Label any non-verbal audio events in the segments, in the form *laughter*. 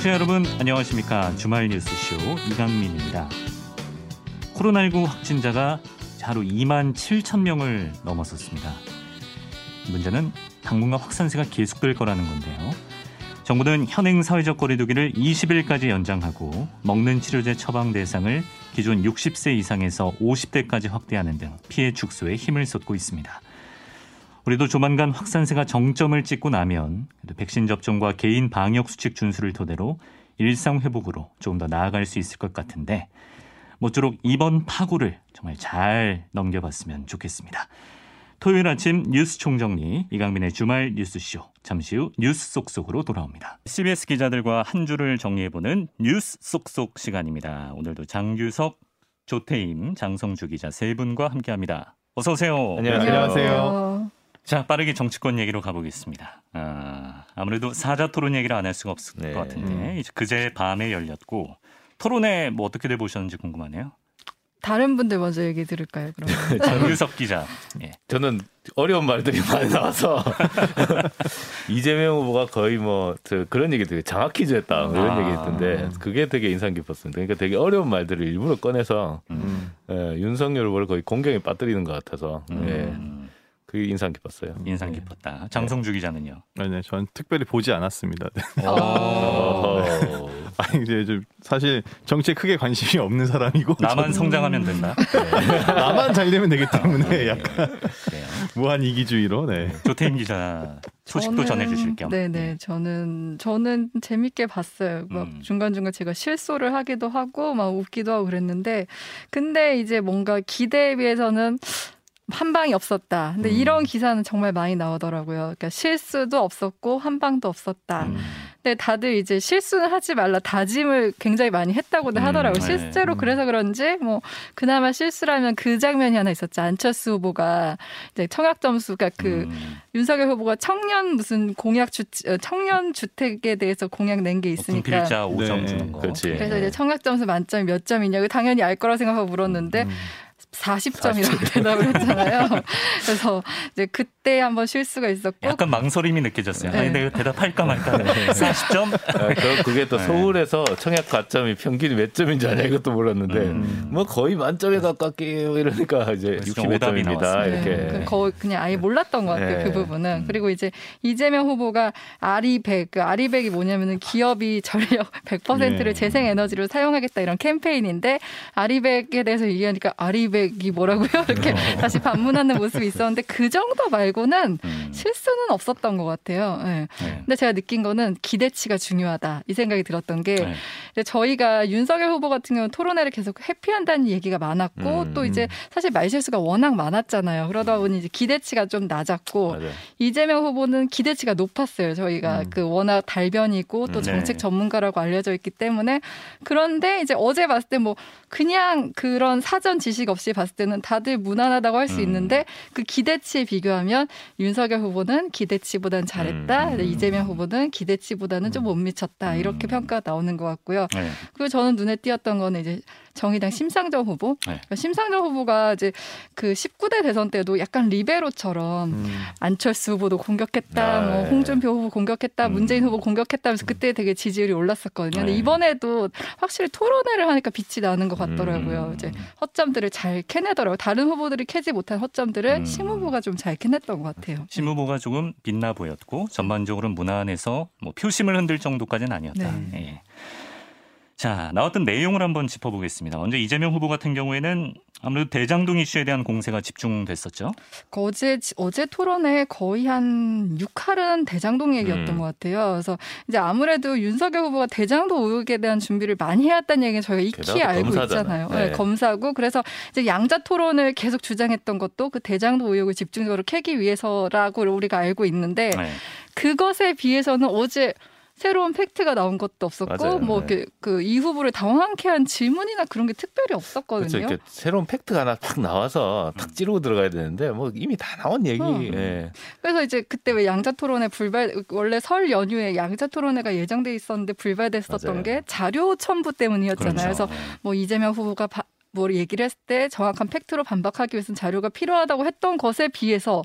청취자 여러분 안녕하십니까 주말 뉴스쇼 이강민입니다. 코로나19 확진자가 하루 2만 7천 명을 넘어섰습니다. 문제는 당분간 확산세가 계속될 거라는 건데요. 정부는 현행 사회적 거리두기를 20일까지 연장하고 먹는 치료제 처방 대상을 기존 60세 이상에서 50대까지 확대하는 등 피해 축소에 힘을 쏟고 있습니다. 우리도 조만간 확산세가 정점을 찍고 나면 백신 접종과 개인 방역 수칙 준수를 토대로 일상 회복으로 조금 더 나아갈 수 있을 것 같은데 모쪼록 이번 파고를 정말 잘 넘겨봤으면 좋겠습니다. 토요일 아침 뉴스 총정리 이강민의 주말 뉴스쇼 잠시 후 뉴스 속속으로 돌아옵니다. CBS 기자들과 한 주를 정리해보는 뉴스 속속 시간입니다. 오늘도 장규석, 조태임, 장성주 기자 세 분과 함께합니다. 어서 오세요. 안녕하세요. 안녕하세요. 자 빠르게 정치권 얘기로 가보겠습니다. 아, 아무래도 사자 토론 얘기를 안 할 수가 없을 네. 것 같은데 음. 그제 밤에 열렸고 토론회 뭐 어떻게 돼 보셨는지 궁금하네요. 다른 분들 먼저 얘기 들을까요? 그럼 장유석 *laughs* *laughs* 기자. 예. 저는 어려운 말들이 많이 나와서 *laughs* 이재명 후보가 거의 뭐 그런 얘기 되게 장학 퀴즈했다 그런 아. 얘기 했던데 그게 되게 인상 깊었습니다. 그러니까 되게 어려운 말들을 일부러 꺼내서 음. 예, 윤석열 후보를 거의 공경에 빠뜨리는 것 같아서 음. 예. 그게 인상 깊었어요. 인상 네. 깊었다. 장성주 기자는요? 네, 네, 전 특별히 보지 않았습니다. 네. 어. *laughs* 아니 이제 좀 사실 정치에 크게 관심이 없는 사람이고 나만 성장하면 된다. *laughs* 네. 나만 잘 되면 되기 때문에 아, 네. 약간 무한 이기주의로. 네. 조태임 기자 소식도 전해주실 겸. 네네. 저는 저는 재밌게 봤어요. 막 음. 중간 중간 제가 실소를 하기도 하고 막 웃기도 하고 그랬는데 근데 이제 뭔가 기대에 비해서는 한 방이 없었다. 근데 음. 이런 기사는 정말 많이 나오더라고요. 그러니까 실수도 없었고 한 방도 없었다. 음. 근데 다들 이제 실수는 하지 말라 다짐을 굉장히 많이 했다고들 음, 하더라고요. 음. 실제로 그래서 그런지 뭐 그나마 실수라면 그 장면이 하나 있었죠. 안철수 후보가 이제 청약 점수가 그 음. 윤석열 후보가 청년 무슨 공약 주 어, 청년 주택에 대해서 공약 낸 게 있으니까 필자 5점 네. 주는 거. 그렇지. 그래서 이제 청약 점수 만점이 몇 점이냐고 당연히 알 거라 생각하고 물었는데 음. 40점이라고 대답을 했잖아요. 그래서 이제 그때 한번 실수가 있었고 약간 망설임이 느껴졌어요. 네. 아니 내가 대답할까 말까. 네. 40점? 아, 그게 또 네. 서울에서 청약 가점이 평균이 몇 점인지 아냐 이것도 몰랐는데 음. 뭐 거의 만점에 가깝게 이러니까 이제 60점입니다. 이렇게 네. 거의 그냥 아예 몰랐던 것 같아요. 그 네. 부분은. 음. 그리고 이제 이재명 후보가 아리백 그 아리백이 뭐냐면은 기업이 전력 *laughs* 100%를 재생 에너지로 사용하겠다 이런 캠페인인데 아리백에 대해서 얘기하니까 아리백 고백이 뭐라고요? *laughs* 이렇게 어. 다시 반문하는 모습이 있었는데 그 정도 말고는 음. 실수는 없었던 것 같아요. 네. 네. 근데 제가 느낀 거는 기대치가 중요하다 이 생각이 들었던 게 네. 저희가 윤석열 후보 같은 경우는 토론회를 계속 회피한다는 얘기가 많았고 음. 또 이제 사실 말실수가 워낙 많았잖아요. 그러다 보니 이제 기대치가 좀 낮았고 맞아요. 이재명 후보는 기대치가 높았어요. 저희가 음. 그 워낙 달변이고 또 음. 정책 네. 전문가라고 알려져 있기 때문에 그런데 이제 어제 봤을 때 뭐 그냥 그런 사전 지식 없이 봤을 때는 다들 무난하다고 할수 음. 있는데 그 기대치에 비교하면 윤석열 후보는 기대치보다는 잘했다. 음. 이재명 후보는 기대치보다는 좀 못 미쳤다. 이렇게 음. 평가가 나오는 것 같고요. 네. 그리고 저는 눈에 띄었던 거는 이제 정의당 심상정 후보. 네. 그러니까 심상정 후보가 이제 그 19대 대선 때도 약간 리베로처럼 음. 안철수 후보도 공격했다, 아, 뭐 네. 홍준표 후보 공격했다, 음. 문재인 후보 공격했다면서 그때 되게 지지율이 올랐었거든요. 근데 네. 이번에도 확실히 토론회를 하니까 빛이 나는 것 같더라고요. 음. 이제 허점들을 잘 캐내더라고요. 다른 후보들이 캐지 못한 허점들을 음. 심 후보가 좀 잘 캐냈던 것 같아요. 심 후보가 조금 빛나 보였고 전반적으로 무난해서 뭐 표심을 흔들 정도까지는 아니었다. 네. 예. 자, 나왔던 내용을 한번 짚어보겠습니다. 먼저 이재명 후보 같은 경우에는 아무래도 대장동 이슈에 대한 공세가 집중됐었죠. 어제 어제 토론에 거의 한 6할은 대장동 얘기였던 음. 것 같아요. 그래서 이제 아무래도 윤석열 후보가 대장동 의혹에 대한 준비를 많이 해왔다는 얘기는 저희가 익히 알고 검사잖아요. 있잖아요. 네. 네, 검사고 그래서 이제 양자 토론을 계속 주장했던 것도 그 대장동 의혹을 집중적으로 캐기 위해서라고 우리가 알고 있는데 네. 그것에 비해서는 어제 새로운 팩트가 나온 것도 없었고 뭐그 네. 그 이 후보를 당황케 한 질문이나 그런 게 특별히 없었거든요. 그렇죠. 새로운 팩트가 하나 팍 나와서 탁 찌르고 들어가야 되는데 뭐 이미 다 나온 얘기. 어. 예. 그래서 이제 그때 왜 양자 토론회 불발 원래 설 연휴에 양자 토론회가 예정돼 있었는데 불발됐었던 맞아요. 게 자료 첨부 때문이었잖아요. 그렇죠. 그래서 뭐 이재명 후보가 바, 뭘 얘기를 했을 때 정확한 팩트로 반박하기 위해서는 자료가 필요하다고 했던 것에 비해서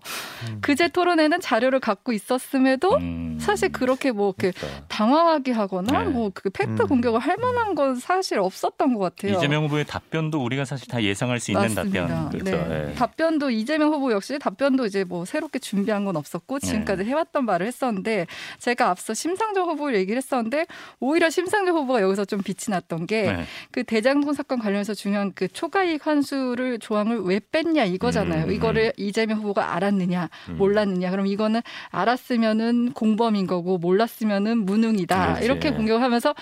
음. 그제 토론회는 자료를 갖고 있었음에도 음. 사실 그렇게 뭐 이렇게 그러니까. 당황하게 하거나 네. 뭐그 팩트 음. 공격을 할 만한 건 사실 없었던 것 같아요. 이재명 후보의 답변도 우리가 사실 다 예상할 수 있는 맞습니다. 답변. 그렇죠. 네. 네. 답변도 이재명 후보 역시 답변도 이제 뭐 새롭게 준비한 건 없었고 지금까지 네. 해왔던 말을 했었는데 제가 앞서 심상정 후보를 얘기를 했었는데 오히려 심상정 후보가 여기서 좀 빛이 났던 게그 네. 대장동 사건 관련해서 중요한 그 초과이익 환수를 조항을 왜 뺐냐 이거잖아요. 음. 이거를 이재명 후보가 알았느냐 음. 몰랐느냐. 그럼 이거는 알았으면은 공범인 거고 몰랐으면은 무능이다. 그렇지. 이렇게 공격하면서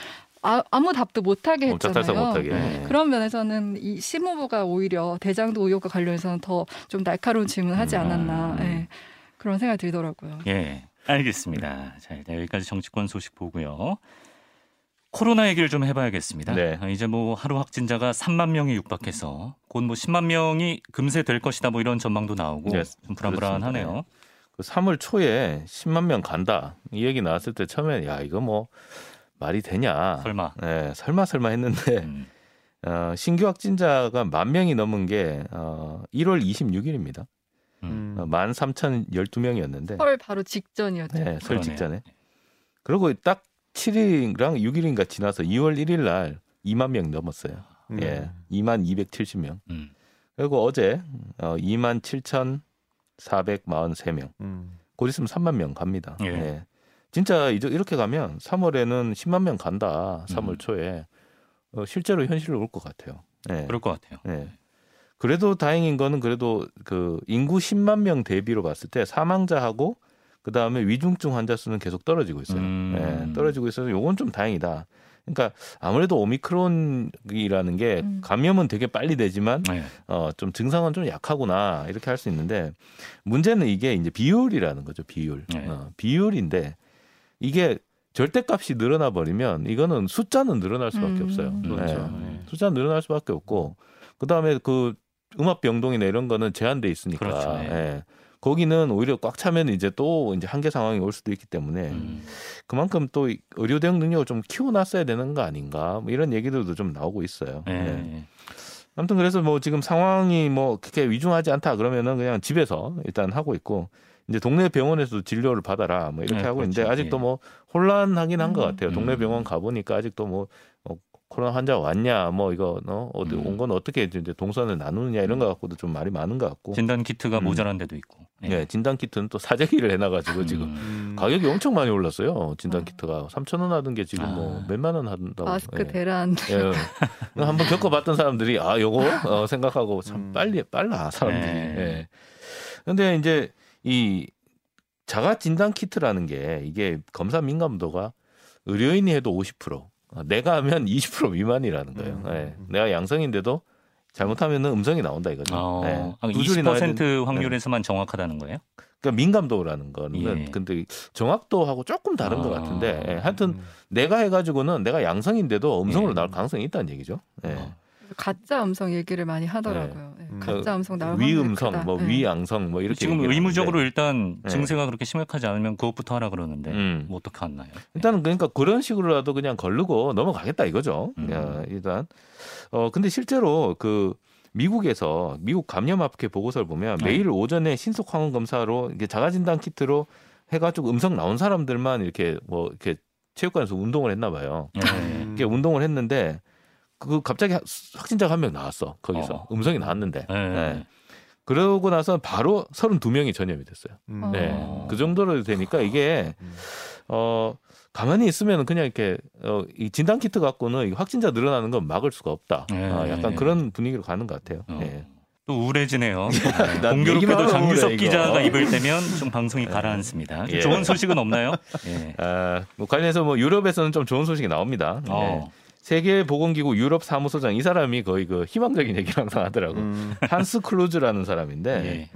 아, 아무 답도 못하게 했잖아요. 못하게. 네. 그런 면에서는 이 심 후보가 오히려 대장도 의혹과 관련해서는 더 좀 날카로운 질문을 하지 않았나 음. 네. 그런 생각이 들더라고요. 예, 알겠습니다. 자 일단 여기까지 정치권 소식 보고요. 코로나 얘기를 좀 해봐야겠습니다. 네. 아, 이제 뭐 하루 확진자가 3만 명이 육박해서 곧 뭐 10만 명이 금세 될 것이다 뭐 이런 전망도 나오고 네, 좀 불안불안하네요. 네. 그 3월 초에 10만 명 간다 이 얘기 나왔을 때 처음에 야 이거 뭐 말이 되냐? 설마? 네, 설마 설마 했는데 음. *laughs* 어, 신규 확진자가 만 명이 넘은 게 어, 1월 26일입니다. 음. 어, 13,012명이었는데 설 바로 직전이었죠. 네, 설 직전에. 그리고 딱 7일이랑 6일인가 지나서 2월 1일 날 2만 명 넘었어요. 음. 예. 2만 270명. 음. 그리고 어제 어 2만 7,443명. 음. 곧 있으면 3만 명 갑니다. 예. 예. 진짜 이제 이렇게 가면 3월에는 10만 명 간다. 3월 음. 초에. 어, 실제로 현실로 올 것 같아요. 예. 그럴 것 같아요. 예. 그래도 다행인 거는 그래도 그 인구 10만 명 대비로 봤을 때 사망자하고 그 다음에 위중증 환자 수는 계속 떨어지고 있어요. 음. 네, 떨어지고 있어서 요건 좀 다행이다. 그러니까 아무래도 오미크론이라는 게 음. 감염은 되게 빨리 되지만 네. 어 좀 증상은 좀 약하구나 이렇게 할 수 있는데 문제는 이게 이제 비율이라는 거죠 비율 네. 어, 비율인데 이게 절대값이 늘어나 버리면 이거는 숫자는 늘어날 수밖에 음. 없어요. 그렇죠. 네. 네. 숫자 늘어날 수밖에 없고 그 다음에 그 음압 병동이나 이런 거는 제한돼 있으니까. 그렇죠. 네. 예. 거기는 오히려 꽉 차면 이제 또 이제 한계 상황이 올 수도 있기 때문에 음. 그만큼 또 의료 대응 능력을 좀 키워놨어야 되는 거 아닌가 뭐 이런 얘기들도 좀 나오고 있어요. 네. 네. 아무튼 그래서 뭐 지금 상황이 뭐 그렇게 위중하지 않다 그러면은 그냥 집에서 일단 하고 있고 이제 동네 병원에서도 진료를 받아라 뭐 이렇게 네, 하고 그렇죠. 있는데 아직도 예. 뭐 혼란하긴 한것 같아요. 동네 음. 병원 가 보니까 아직도 뭐 코로나 환자 왔냐, 뭐 이거 어, 어디 음. 온건 어떻게 이제 동선을 나누느냐 이런 거 갖고도 좀 말이 많은 것 같고 진단 키트가 음. 모자란 데도 있고. 네. 네, 진단 키트는 또 사재기를 해놔가지고 음. 지금 음. 가격이 엄청 많이 올랐어요. 진단 음. 키트가 3천 원 하던 게 지금 뭐 아. 뭐 몇만 원 한다고. 마스크 예. 대란. 예. 한번 겪어봤던 사람들이 아 요거 어, 생각하고 참 음. 빨리 빨라 사람들이. 네. 예. 근데 이제 이 자가 진단 키트라는 게 이게 검사 민감도가 의료인이 해도 50%. 어, 내가 하면 20% 미만이라는 거예요. 음. 네. 내가 양성인데도 잘못하면 음성이 나온다 이거죠. 어, 네. 20% 확률에서만 네. 정확하다는 거예요? 그러니까 민감도라는 거는 예. 근데 정확도하고 조금 다른 아. 것 같은데 예. 하여튼 음. 내가 해가지고는 내가 양성인데도 음성으로 예. 나올 가능성이 있다는 얘기죠. 예. 어. 가짜 음성 얘기를 많이 하더라고요. 네. 네. 가짜 음성 나올 위음성, 뭐 네. 위양성, 뭐 이렇게 지금 의무적으로 일단 네. 증세가 그렇게 심각하지 않으면 그것부터 하라 그러는데 음. 뭐 어떻게 하나요? 일단은 그러니까 그런 식으로라도 그냥 걸르고 넘어가겠다 이거죠. 음. 야, 일단 어 근데 실제로 그 미국에서 미국 감염학회 보고서를 보면 네. 매일 오전에 신속 항원 검사로 이게 자가진단 키트로 해가지고 음성 나온 사람들만 이렇게 뭐 이렇게 체육관에서 운동을 했나 봐요. 네. 이게 운동을 했는데 그 갑자기 확진자가 한 명 나왔어 거기서 어. 음성이 나왔는데. 네. 네. 그러고 나서 바로 32명이 전염이 됐어요. 음. 네. 어. 그 정도로 되니까 이게 음. 어 가만히 있으면 그냥 이렇게 어, 이 진단 키트 갖고는 확진자 늘어나는 건 막을 수가 없다. 네. 어, 약간 그런 분위기로 가는 것 같아요. 어. 네. 또 우울해지네요. *laughs* 네. 공교롭게도 장유석 기자가 입을 때면 좀 방송이 네. 가라앉습니다. 예. 좋은 소식은 없나요? *laughs* 예. 아, 뭐 관련해서 뭐 유럽에서는 좀 좋은 소식이 나옵니다. 어. 네. 세계보건기구 유럽 사무소장 이 사람이 거의 그 희망적인 얘기를 항상 하더라고. 음. 한스 클루즈라는 사람인데 예.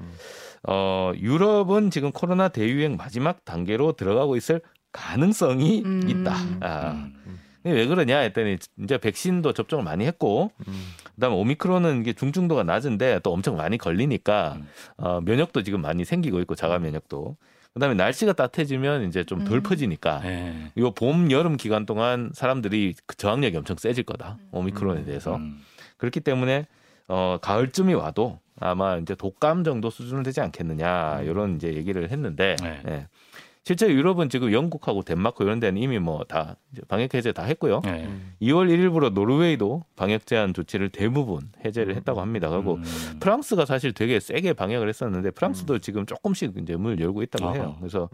어, 유럽은 지금 코로나 대유행 마지막 단계로 들어가고 있을 가능성이 음. 있다. 아. 음. 왜 그러냐 했더니 이제 백신도 접종을 많이 했고 음. 그다음에 오미크론은 이게 중증도가 낮은데 또 엄청 많이 걸리니까 음. 어, 면역도 지금 많이 생기고 있고 자가 면역도 그다음에 날씨가 따뜻해지면 이제 좀덜 음. 퍼지니까 네. 이봄 여름 기간 동안 사람들이 그 저항력이 엄청 세질 거다 오미크론에 음. 대해서 음. 그렇기 때문에 어 가을쯤이 와도 아마 이제 독감 정도 수준은 되지 않겠느냐 이런 이제 얘기를 했는데 네. 예. 실제 유럽은 지금 영국하고 덴마크 이런 데는 이미 뭐 다 방역 해제 다 했고요. 네. 2월 1일부로 노르웨이도 방역 제한 조치를 대부분 해제를 했다고 합니다. 그리고 음. 프랑스가 사실 되게 세게 방역을 했었는데 프랑스도 지금 조금씩 이제 문을 열고 있다고 해요. 아하. 그래서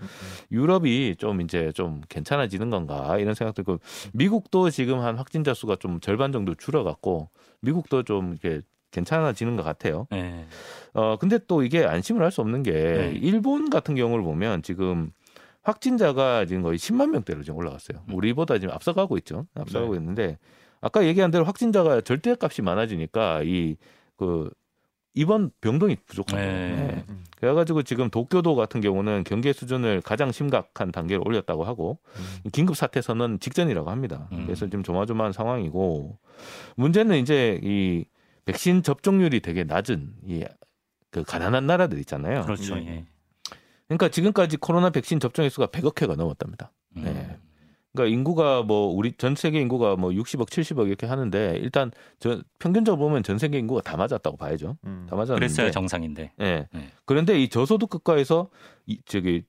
유럽이 좀 이제 좀 괜찮아지는 건가 이런 생각도 있고 미국도 지금 한 확진자 수가 좀 절반 정도 줄어갔고 미국도 좀 이렇게 괜찮아지는 것 같아요. 네. 어 근데 또 이게 안심을 할 수 없는 게 네. 일본 같은 경우를 보면 지금 확진자가 지금 거의 10만 명대로 지금 올라갔어요. 음. 우리보다 지금 앞서가고 있죠. 앞서가고 네. 있는데 아까 얘기한 대로 확진자가 절대 값이 많아지니까 이 그 입원 병동이 부족한 거예요. 네. 네. 그래가지고 지금 도쿄도 같은 경우는 경계 수준을 가장 심각한 단계로 올렸다고 하고 긴급 사태 선언 직전이라고 합니다. 음. 그래서 지금 조마조마한 상황이고 문제는 이제 이 백신 접종률이 되게 낮은 이 그 가난한 나라들 있잖아요. 그렇죠. 예. 예. 그러니까 지금까지 코로나 백신 접종 횟수가 100억 회가 넘었답니다. 음. 네. 그러니까 인구가 뭐 우리 전 세계 인구가 뭐 60억, 70억 이렇게 하는데 일단 저 평균적으로 보면 전 세계 인구가 다 맞았다고 봐야죠. 음. 다 맞았는데. 그랬어야 정상인데. 예. 네. 그런데 이 저소득 국가에서 이 저기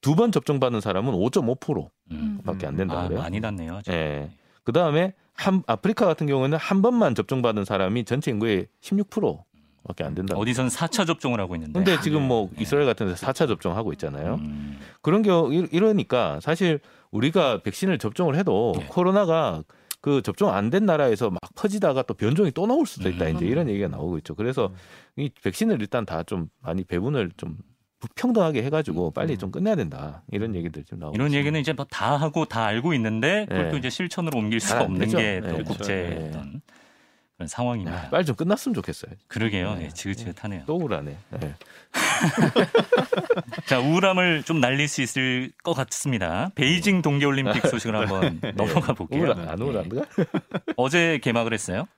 두 번 접종받은 사람은 5.5%밖에 음. 안 된다 아, 그래요. 많이 났네요. 예. 그 다음에 한 아프리카 같은 경우는 한 번만 접종 받은 사람이 전체 인구의 16% 밖에 안 된다. 어디선 4차 접종을 하고 있는데. 근데 지금 뭐 네. 이스라엘 같은 데서 4차 접종하고 있잖아요. 음. 그런 경우 이- 이러니까 사실 우리가 백신을 접종을 해도 네. 코로나가 그 접종 안 된 나라에서 막 퍼지다가 또 변종이 또 나올 수도 있다 음. 이제 이런 얘기가 나오고 있죠. 그래서 이 백신을 일단 다 좀 많이 배분을 좀 불평등하게 해가지고 빨리 좀 끝내야 된다 이런 얘기들 좀 나오고 이런 있습니다. 얘기는 이제 뭐다 하고 다 알고 있는데 그걸 네. 또 이제 실천으로 옮길 수가 없는 되죠. 게또 네, 국제. 어떤 그런 상황입니다. 아, 빨리 좀 끝났으면 좋겠어요. 그러게요. 네. 네, 지긋지긋하네요. 또 우울하네. 네. *laughs* 자, 우울함을 좀 날릴 수 있을 것 같습니다. 베이징 동계올림픽 소식을 한번 *laughs* 넘어가 볼게요. 우울 안 우울한가? 어제 개막을 했어요.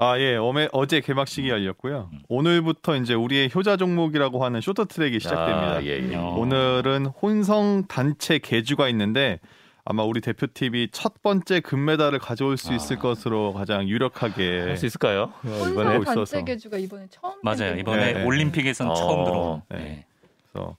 아, 예. 어메, 어제 개막식이 열렸고요. 오늘부터 이제 우리의 효자 종목이라고 하는 쇼트트랙이 시작됩니다. 아, 예, 예. 어. 오늘은 혼성 단체 계주가 있는데 아마 우리 대표팀이 첫 번째 금메달을 가져올 수 있을 아. 것으로 가장 유력하게 할 수 있을까요? 어, 혼성 이번에 하고 단체 있어서. 개주가 이번에 처음 맞아요. 이번에 네, 네. 올림픽에선 어, 처음 들어온. 네. 네. 그래서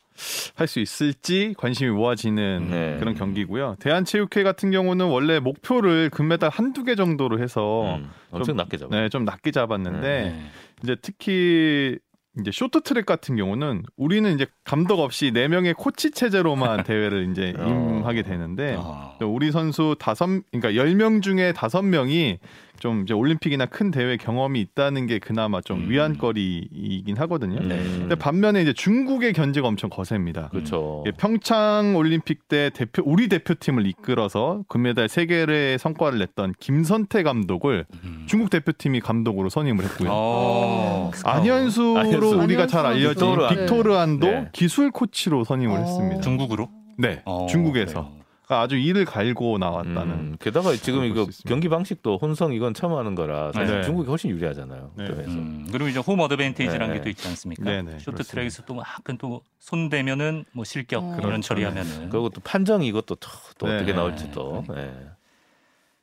할 수 있을지 관심이 모아지는 네. 그런 경기고요. 대한체육회 같은 경우는 원래 목표를 금메달 한두 개 정도로 해서 음, 엄청 좀- 낮게 잡아. 네, 좀 낮게 잡았는데 네. 이제 특히 이제 쇼트트랙 같은 경우는 우리는 이제 감독 없이 네 명의 코치 체제로만 *laughs* 대회를 이제 어. 임하게 되는데 아. 우리 선수 다섯 그러니까 열명 중에 다섯 명이 좀 이제 올림픽이나 큰 대회 경험이 있다는 게 그나마 좀 음. 위안거리이긴 하거든요. 네. 근데 반면에 이제 중국의 견제가 엄청 거셉니다. 그렇죠. 예, 평창 올림픽 때 대표 우리 대표팀을 이끌어서 금메달 세 개의 성과를 냈던 김선태 감독을 음. 중국 대표팀이 감독으로 선임을 했고요. 어. 안현수로 안현수. 우리가 잘 알려진 빅토르 안도 네. 기술 코치로 선임을 어. 했습니다. 중국으로? 네, 어, 중국에서 그래요. 아주 이를 갈고 나왔다는. 음, 게다가 지금 볼 이거. 경기 방식도 혼성 이건 처음 하는 거라 사실 네. 중국이 훨씬 유리하잖아요. 네. 그래서 음, 그리고 이제 홈 어드밴테이지라는 네. 게또 있지 않습니까? 네, 네, 쇼트트랙에서 또 약간 또 손대면은 뭐 실격 어. 이런 그렇죠. 처리하면은 그리고 또 판정 이것도 또, 또 네. 어떻게 나올지 또. 네. 네.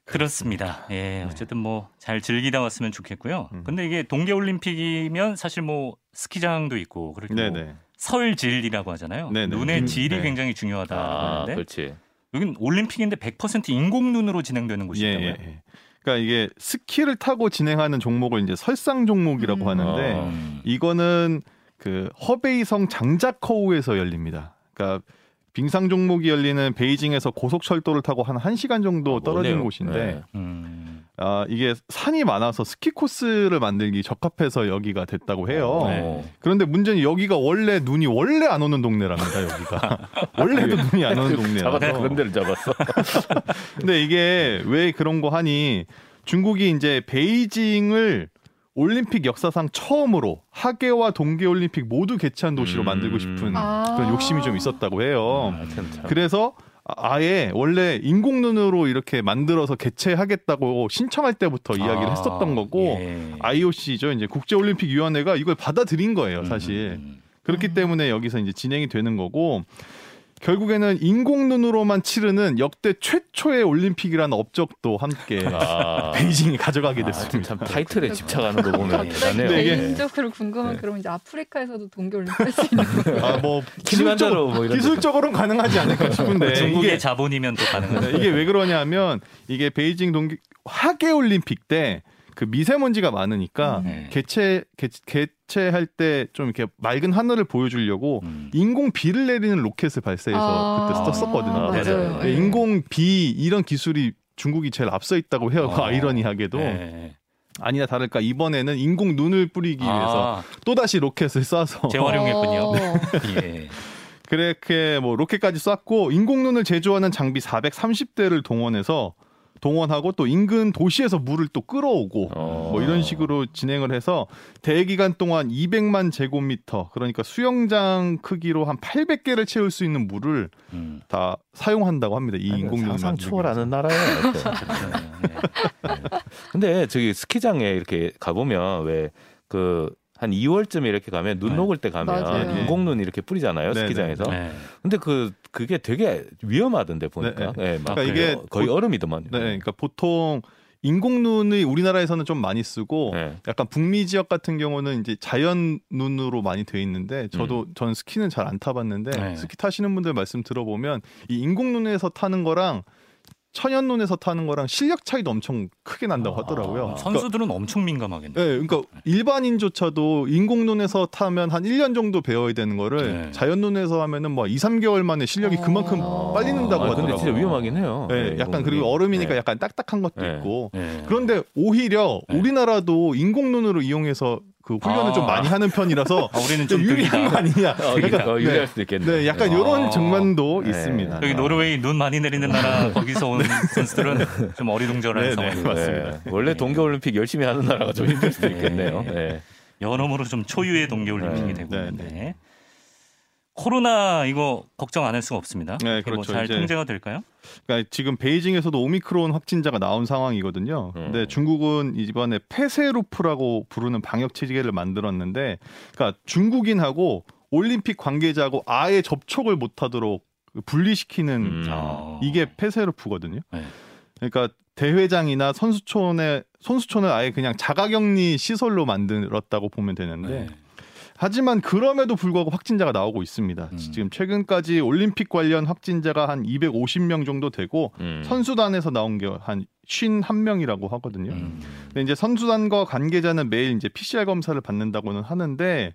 그렇습니다. 예, 어쨌든 뭐 잘 즐기다 왔으면 좋겠고요. 음. 근데 이게 동계 올림픽이면 사실 뭐 스키장도 있고 그리고 네네. 설질이라고 하잖아요. 네네. 눈의 음, 질이 네. 굉장히 중요하다 아, 그렇지. 여긴 올림픽인데 100% 인공 눈으로 진행되는 예, 곳이잖아요. 예, 예. 그러니까 이게 스키를 타고 진행하는 종목을 이제 설상 종목이라고 음. 하는데 어. 음. 이거는 그 허베이성 장자커우에서 열립니다. 그러니까 빙상 종목이 열리는 베이징에서 고속철도를 타고 한 1시간 정도 아, 떨어진 머네요. 곳인데 네. 음. 아, 이게 산이 많아서 스키 코스를 만들기 적합해서 여기가 됐다고 해요. 네. 그런데 문제는 여기가 원래 눈이 원래 안 오는 동네랍니다. 여기가 *laughs* 원래도 눈이 안 오는 동네라서. 그런 데를 잡았어. *laughs* 근데 이게 왜 그런 거 하니 중국이 이제 베이징을 올림픽 역사상 처음으로 하계와 동계 올림픽 모두 개최한 도시로 음. 만들고 싶은 아. 그런 욕심이 좀 있었다고 해요. 참. 그래서 아예 원래 인공 눈으로 이렇게 만들어서 개최하겠다고 신청할 때부터 이야기를 아, 했었던 거고 예. IOC죠 이제 국제 올림픽 위원회가 이걸 받아들인 거예요, 사실. 음. 그렇기 때문에 여기서 이제 진행이 되는 거고 결국에는 인공 눈으로만 치르는 역대 최초의 올림픽이라는 업적도 함께 아. 베이징이 가져가게 아, 됐습니다. 참 타이틀에 집착하는 거 보면 갑자기 대단해요. 네, 이게- 개인적으로 궁금한 네. 그럼 이제 아프리카에서도 동계 올림픽 할 수 있는 거예요? 아, 뭐 *laughs* 뭐 이런 기술적으로는 가능하지 않을까 *laughs* 싶은데 중국의 이게 자본이면 또 가능하죠. 네, 이게 왜 그러냐면 이게 베이징 동계 하계 올림픽 때 그 미세먼지가 많으니까 네. 개최 개, 개최할 때 좀 이렇게 맑은 하늘을 보여주려고 음. 인공 비를 내리는 로켓을 발사해서 그때 썼었거든요. 아, 맞아요. 네, 인공 비 이런 기술이 중국이 제일 앞서 있다고 해요. 어. 아이러니하게도 네. 아니나 다를까 이번에는 인공 눈을 뿌리기 위해서 아, 또 다시 로켓을 쏴서 재활용했군요. 어. *laughs* 예. 그렇게 뭐 로켓까지 쐈고 인공 눈을 제조하는 장비 430대를 동원해서 동원하고 또 인근 도시에서 물을 또 끌어오고 어. 뭐 이런 식으로 진행을 해서 대기간 동안 200만 제곱미터 그러니까 수영장 크기로 한 800개를 채울 수 있는 물을 음. 다 사용한다고 합니다. 이 인공 눈을 상상 초월하는 나라예요. 또. 네. 근데 저기 스키장에 이렇게 가보면 왜 그 한 2월쯤에 이렇게 가면 눈 네. 녹을 때 가면 맞아요. 인공눈 이렇게 뿌리잖아요 네, 스키장에서. 네. 근데 그 그게 되게 위험하던데 보니까. 네, 네, 막 그러니까 이게 거의 보- 얼음이더만요. 네, 그러니까 보통 인공 눈이 우리나라에서는 좀 많이 쓰고 네. 약간 북미 지역 같은 경우는 이제 자연 눈으로 많이 돼 있는데 저도 전 스키는 잘 안 타봤는데 네. 스키 타시는 분들 말씀 들어보면 이 인공 눈에서 타는 거랑 천연 눈에서 타는 거랑 실력 차이도 엄청 크게 난다고 하더라고요. 아, 선수들은 엄청 민감하겠네. 네, 그러니까 일반인조차도 인공 눈에서 타면 한 1년 정도 배워야 되는 거를 네. 자연 눈에서 하면은 뭐 2, 3개월 만에 실력이 어. 그만큼 빨리 는다고 아, 하더라고요. 근데 진짜 위험하긴 해요. 네, 네, 약간. 그리고 얼음이니까 네. 약간 딱딱한 것도 네. 있고 네. 그런데 오히려 네. 우리나라도 인공 눈으로 이용해서 그 훈련을 아. 좀 많이 하는 편이라서 아, 우리는 좀 유리한 거. 아니냐. 어, 그러니까 네. 유리할 수도 있겠네. 네, 약간 이런 아. 증만도 네. 있습니다. 여기 노르웨이 눈 많이 내리는 나라 거기서 온 선수들은 좀 어리둥절한 네, 네. 상황이에요. 맞습니다. 네. 원래 동계올림픽 열심히 하는 나라가 좀 힘들 수도 있겠네요. 네. 네. 여러모로 좀 초유의 동계올림픽이 네. 되고 네, 있는데 코로나 이거 걱정 안 할 수가 없습니다. 네, 이게 그렇죠. 뭐잘 이제- 통제가 될까요? 그러니까 지금 베이징에서도 오미크론 확진자가 나온 상황이거든요. 음. 근데 중국은 이번에 폐쇄루프라고 부르는 방역 체계를 만들었는데, 그러니까 중국인하고 올림픽 관계자하고 아예 접촉을 못하도록 분리시키는 음. 어. 이게 폐쇄루프거든요. 네. 그러니까 대회장이나 선수촌에 선수촌을 아예 그냥 자가격리 시설로 만들었다고 보면 되는데 네. 하지만 그럼에도 불구하고 확진자가 나오고 있습니다. 음. 지금 최근까지 올림픽 관련 확진자가 한 250명 정도 되고 음. 선수단에서 나온 게한 51명이라고 하거든요. 음. 근데 이제 선수단과 관계자는 매일 이제 PCR 검사를 받는다고는 하는데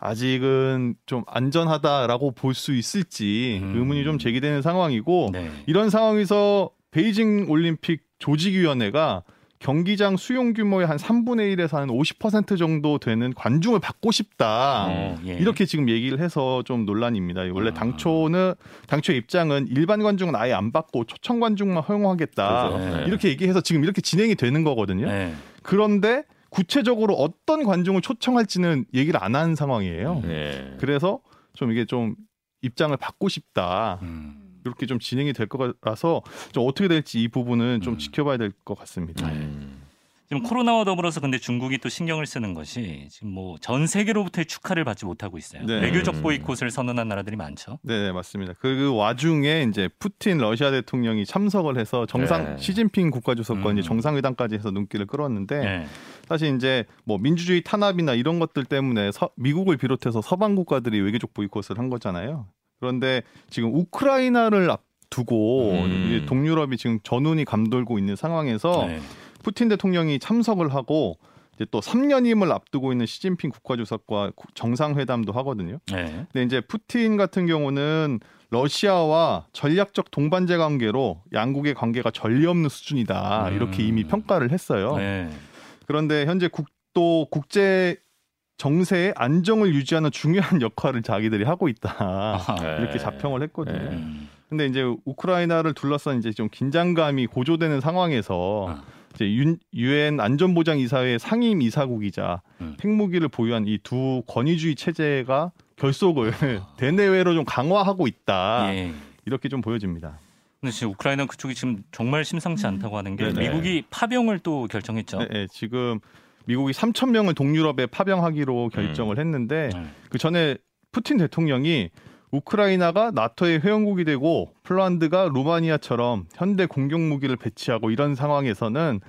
아직은 좀 안전하다라고 볼 수 있을지 음. 의문이 좀 제기되는 상황이고 네. 이런 상황에서 베이징 올림픽 조직위원회가 경기장 수용 규모의 한 3분의 1에서 한 50% 정도 되는 관중을 받고 싶다. 어, 예. 이렇게 지금 얘기를 해서 좀 논란입니다. 원래 아. 당초는 당초 입장은 일반 관중은 아예 안 받고 초청 관중만 허용하겠다. 그래서, 네. 이렇게 얘기해서 지금 이렇게 진행이 되는 거거든요. 네. 그런데 구체적으로 어떤 관중을 초청할지는 얘기를 안 한 상황이에요. 네. 그래서 좀 이게 좀 입장을 받고 싶다. 음. 이렇게 좀 진행이 될 거라서 좀 어떻게 될지 이 부분은 좀 음. 지켜봐야 될 것 같습니다. 음. 지금 코로나와 더불어서 근데 중국이 또 신경을 쓰는 것이 지금 뭐 전 세계로부터의 축하를 받지 못하고 있어요. 네. 외교적 음. 보이콧을 선언한 나라들이 많죠. 네, 네, 맞습니다. 그 와중에 이제 푸틴 러시아 대통령이 참석을 해서 정상 네. 시진핑 국가주석과 음. 이제 정상회담까지 해서 눈길을 끌었는데 네. 사실 이제 뭐 민주주의 탄압이나 이런 것들 때문에 서- 미국을 비롯해서 서방 국가들이 외교적 보이콧을 한 거잖아요. 그런데 지금 우크라이나를 앞두고 음. 동유럽이 지금 전운이 감돌고 있는 상황에서 네. 푸틴 대통령이 참석을 하고 이제 또 3년임을 앞두고 있는 시진핑 국가주석과 구- 정상회담도 하거든요. 네. 근데 이제 푸틴 같은 경우는 러시아와 전략적 동반자 관계로 양국의 관계가 전례 없는 수준이다. 음. 이렇게 이미 평가를 했어요. 네. 그런데 현재 국도 국제 정세의 안정을 유지하는 중요한 역할을 자기들이 하고 있다. *laughs* 네. 이렇게 자평을 했거든요. 네. 음. 근데 이제 우크라이나를 둘러싼 이제 좀 긴장감이 고조되는 상황에서 아. 이제 윤- 유엔 안전보장 이사회 상임 이사국이자 음. 핵무기를 보유한 이 두 권위주의 체제가 결속을 아. *laughs* 대내외로 좀 강화하고 있다. 예. 이렇게 좀 보여집니다. 근데 지금 우크라이나 그쪽이 지금 정말 심상치 않다고 하는 게 네네. 미국이 파병을 또 결정했죠. 네, 네, 지금 미국이 3천 명을 동유럽에 파병하기로 결정을 했는데 네. 그 전에 푸틴 대통령이 우크라이나가 나토의 회원국이 되고 폴란드가 루마니아처럼 현대 공격 무기를 배치하고 이런 상황에서는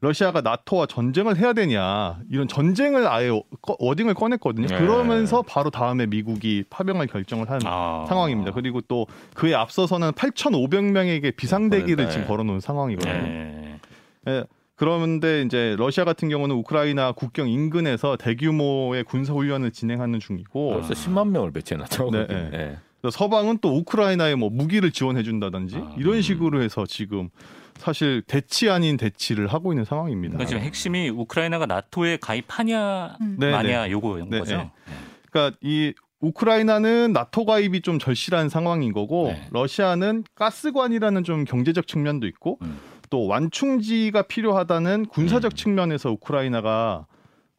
러시아가 나토와 전쟁을 해야 되냐 이런 전쟁을 아예 워딩을 꺼냈거든요. 네. 그러면서 바로 다음에 미국이 파병을 결정을 한 아. 상황입니다. 그리고 또 그에 앞서서는 8,500명에게 비상대기를 네. 지금 걸어놓은 상황이거든요. 네. 예, 그런데 이제 러시아 같은 경우는 우크라이나 국경 인근에서 대규모의 군사 훈련을 진행하는 중이고 벌써 10만 명을 배치해놨죠. 네. 네. 네. 서방은 또 우크라이나에 뭐 무기를 지원해 준다든지 아, 이런 식으로 해서 지금 사실 대치 아닌 대치를 하고 있는 상황입니다. 그러니까 지금 핵심이 우크라이나가 나토에 가입하냐 음. 네, 마냐 요거인 네, 거죠. 네. 그러니까 이 우크라이나는 나토 가입이 좀 절실한 상황인 거고 네. 러시아는 가스관이라는 좀 경제적 측면도 있고 음. 또 완충지가 필요하다는 군사적 측면에서 우크라이나가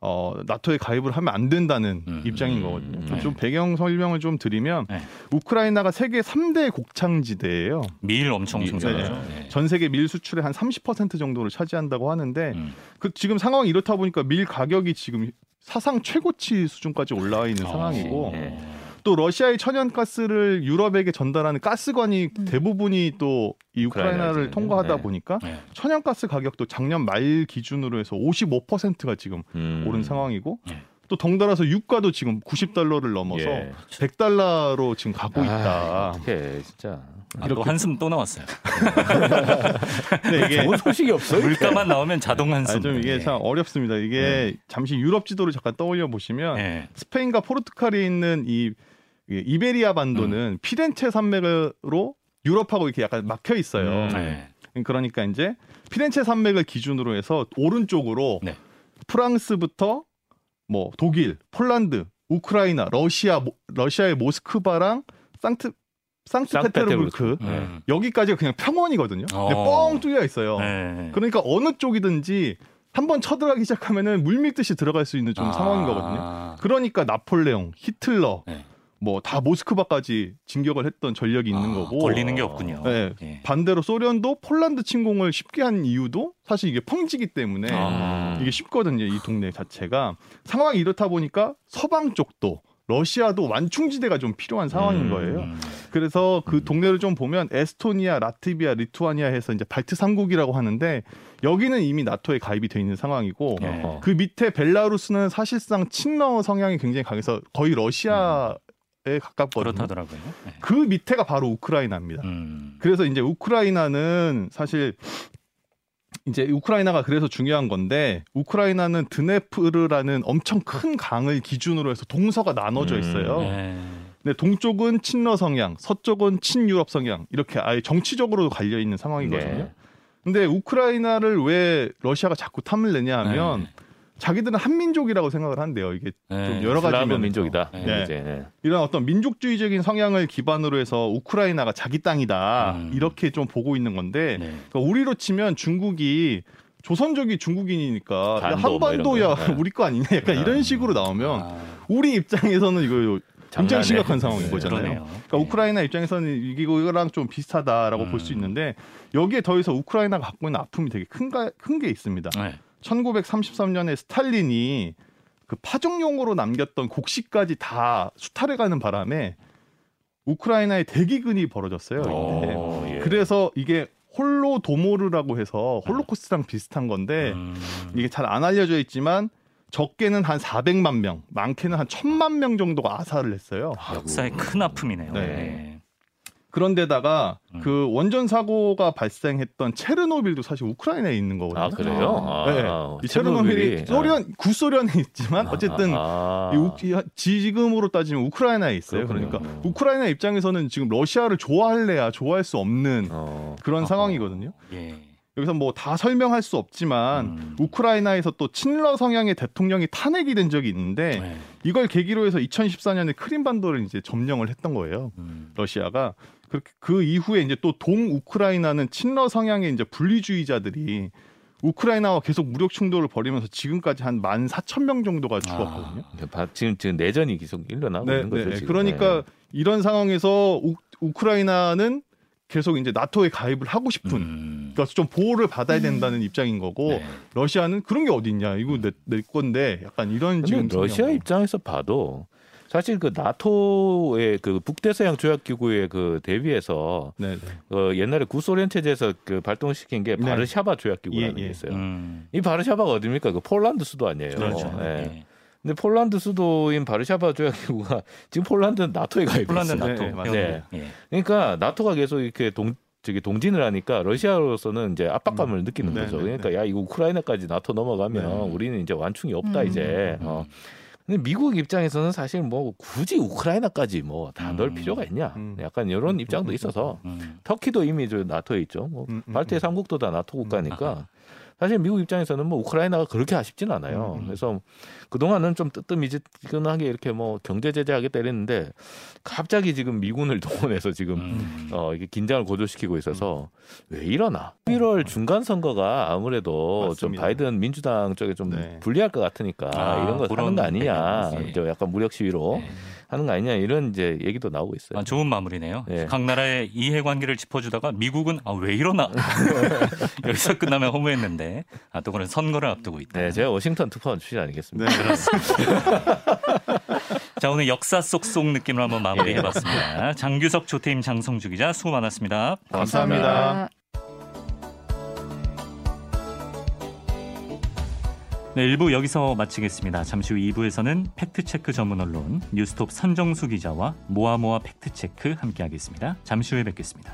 어, 나토에 가입을 하면 안 된다는 음. 입장인 음. 거거든요. 네. 좀 배경 설명을 좀 드리면 네. 우크라이나가 세계 3대 곡창지대예요. 밀 엄청 밀, 생산하죠. 네. 네. 전 세계 밀 수출의 한 30% 정도를 차지한다고 하는데 음. 그 지금 상황이 이렇다 보니까 밀 가격이 지금 사상 최고치 수준까지 올라와 있는 어, 상황이고 네. 또 러시아의 천연가스를 유럽에게 전달하는 가스관이 대부분이 또 이 우크라이나를. 통과하다 네. 보니까 네. 천연가스 가격도 작년 말 기준으로 해서 55%가 지금 음. 오른 상황이고 네. 또 덩달아서 유가도 지금 90달러를 넘어서 예. 100달러로 지금 가고 아, 있다. 어떡해 진짜. 아, 또 이렇게- 한숨 또 나왔어요. 근데 *laughs* 이게 좋은 소식이 없어요. 물가만 나오면 자동 한숨. 아, 좀 이게 참 어렵습니다. 이게 잠시 유럽 지도를 잠깐 떠올려 보시면 네. 스페인과 포르투갈에 있는 이 이 이베리아 음. 반도는 피렌체 산맥으로 유럽하고 이렇게 약간 막혀 있어요. 네. 그러니까 이제 피렌체 산맥을 기준으로 해서 오른쪽으로 네. 프랑스부터 뭐 독일, 폴란드, 우크라이나, 러시아, 모- 러시아의 모스크바랑 상트 상트페테르부르크 네. 음. 여기까지가 그냥 평원이거든요. 어. 뻥 뚫려 있어요. 네. 그러니까 어느 쪽이든지 한번 쳐들어가기 시작하면은 물밀듯이 들어갈 수 있는 좀 아. 상황인 거거든요. 그러니까 나폴레옹, 히틀러, 네. 뭐 다 모스크바까지 진격을 했던 전력이 있는 아, 거고 걸리는 게 없군요. 네. 예. 반대로 소련도 폴란드 침공을 쉽게 한 이유도 사실 이게 평지기 때문에 아. 이게 쉽거든요. 이 동네 자체가 상황이 이렇다 보니까 서방 쪽도 러시아도 완충지대가 좀 필요한 상황인 음. 거예요. 음. 그래서 그 동네를 좀 보면 에스토니아, 라트비아, 리투아니아 해서 이제 발트 삼국이라고 하는데 여기는 이미 나토에 가입이 돼 있는 상황이고 예. 그 밑에 벨라루스는 사실상 친러 성향이 굉장히 강해서 거의 러시아에 가깝거든요. 그렇다더라고요. 네. 그 밑에가 바로 우크라이나입니다. 음. 그래서 이제 우크라이나는 사실 이제 우크라이나가 그래서 중요한 건데 우크라이나는 드네프르라는 엄청 큰 강을 기준으로 해서 동서가 나눠져 있어요. 음. 네. 근데 동쪽은 친러 성향, 서쪽은 친유럽 성향 이렇게 아예 정치적으로 갈려 있는 상황이거든요. 네. 근데 우크라이나를 왜 러시아가 자꾸 탐을 내냐 하면 네. 자기들은 한민족이라고 생각을 한대요. 이게 네. 좀 여러 가지 면에서. 민족이다. 네. 이제 네. 이런 어떤 민족주의적인 성향을 기반으로 해서 우크라이나가 자기 땅이다 음. 이렇게 좀 보고 있는 건데 네. 그러니까 우리로 치면 중국이 조선족이 중국인이니까 야, 반도 뭐 한반도야 이런 거. 네. *laughs* 우리 거 아니냐 약간 이런 식으로 나오면 아, 우리 입장에서는 이거 굉장히. 심각한 상황인 네, 거잖아요. 그러네요. 그러니까 우크라이나 입장에서는 이거랑 좀 비슷하다라고 음. 볼수 있는데 여기에 더해서 우크라이나가 갖고 있는 아픔이 되게 큰 게 있습니다. 네. 1933년에 스탈린이 그 파종용으로 남겼던 곡식까지 다 수탈해가는 바람에 우크라이나에 대기근이 벌어졌어요. 이때. 어, 예. 그래서 이게 홀로 도모르라고 해서 홀로코스트랑 비슷한 건데 음. 이게 잘 안 알려져 있지만 적게는 한 400만 명, 많게는 한 1000만 명 정도가 아사를 했어요. 역사의 큰 아픔이네요. 네. 네. 그런데다가 음. 그 원전 사고가 발생했던 체르노빌도 사실 우크라이나에 있는 거거든요. 아 그래요? 아, 네. 아, 이 체르노빌이 체르노빌이. 소련 구소련에 있지만 어쨌든 아, 이 우- 이- 지금으로 따지면 우크라이나에 있어요. 그렇군요. 그러니까 우크라이나 입장에서는 지금 러시아를 좋아할래야 좋아할 수 없는 어. 그런. 상황이거든요. 예. 여기서 뭐 다 설명할 수 없지만 음. 우크라이나에서 또 친러 성향의 대통령이 탄핵이 된 적이 있는데 네. 이걸 계기로 해서 2014년에 크림반도를 이제 점령을 했던 거예요. 음. 러시아가 그렇게 그 이후에 이제 또 동우크라이나는 친러 성향의 이제 분리주의자들이 우크라이나와 계속 무력 충돌을 벌이면서 지금까지 한 만 사천 명 정도가 죽었거든요. 바- 지금 지금 내전이 계속 일어나고 네, 있는 거죠. 네. 지금. 그러니까 이런 상황에서 우, 우크라이나는 계속 이제 나토에 가입을 하고 싶은 음. 그러니까 좀 보호를 받아야 된다는 입장인 거고 네. 러시아는 그런 게 어딨냐 이거 내, 내 건데 약간 이런 지금 러시아. 입장에서 봐도 사실 그 나토의 그 북대서양 조약 기구의 그 대비해서 네, 네. 어, 옛날에 구소련 체제에서 그 발동시킨 게 네. 바르샤바 조약 기구라는 예, 게 예. 있어요. 음. 이 바르샤바가 어디입니까? 그 폴란드 수도 아니에요. 그렇죠. 예. 예. 근데 폴란드 수도인 바르샤바 조약 기구가 *laughs* 지금 폴란드는 나토에 가입해 폴란드. 나토. 네, 맞아요. 네. 예. 그러니까 나토가 계속 이렇게 동 저기 동진을 하니까 러시아로서는 이제 압박감을 느끼는 네, 거죠. 네, 그러니까 야 이거 우크라이나까지 나토 넘어가면 네. 우리는 이제 완충이 없다 음. 이제. 어. 근데 미국 입장에서는 사실 뭐 굳이 우크라이나까지 뭐다 넣을 음. 필요가 있냐. 음. 약간 이런 입장도 있어서 음. 터키도 이미 저 나토에 있죠. 뭐 음, 음, 발트해 음. 삼국도 다 나토. 국가니까 사실 미국 입장에서는 뭐 우크라이나가 그렇게 아쉽진 않아요. 음. 그래서 그동안은 좀 뜨뜻미지근하게 이렇게 뭐 경제 제재하겠다 이랬는데 갑자기 지금 미군을 *laughs* 동원해서 지금 음. 어 이게 긴장을 고조시키고 있어서 왜 이러나? 1월 중간 선거가 아무래도 좀 맞습니다. 바이든 민주당 쪽에 좀 네. 불리할 것 같으니까 아, 이런 거 하는 거 아니냐? 이제 약간 무력 시위로 예. 하는 거 아니냐 이런 이제 얘기도 나오고 있어요. 아, 좋은 마무리네요. 예. 각 나라의 이해관계를 짚어주다가 미국은 아, 왜 이러나 *laughs* 여기서 끝나면 허무했는데 아, 또 그런 선거를 앞두고 있다. 네, 제가 워싱턴 특파원 출신 아니겠습니까? 네. *laughs* 자 오늘 역사 쏙쏙 느낌으로 한번 마무리해봤습니다. 장규석, 조태임, 장성주 기자 수고 많았습니다. 감사합니다. 네, 1부 여기서 마치겠습니다. 잠시 후 2부에서는 팩트체크 전문 언론 뉴스톱 선정수 기자와 모아모아 팩트체크 함께하겠습니다. 잠시 후에 뵙겠습니다.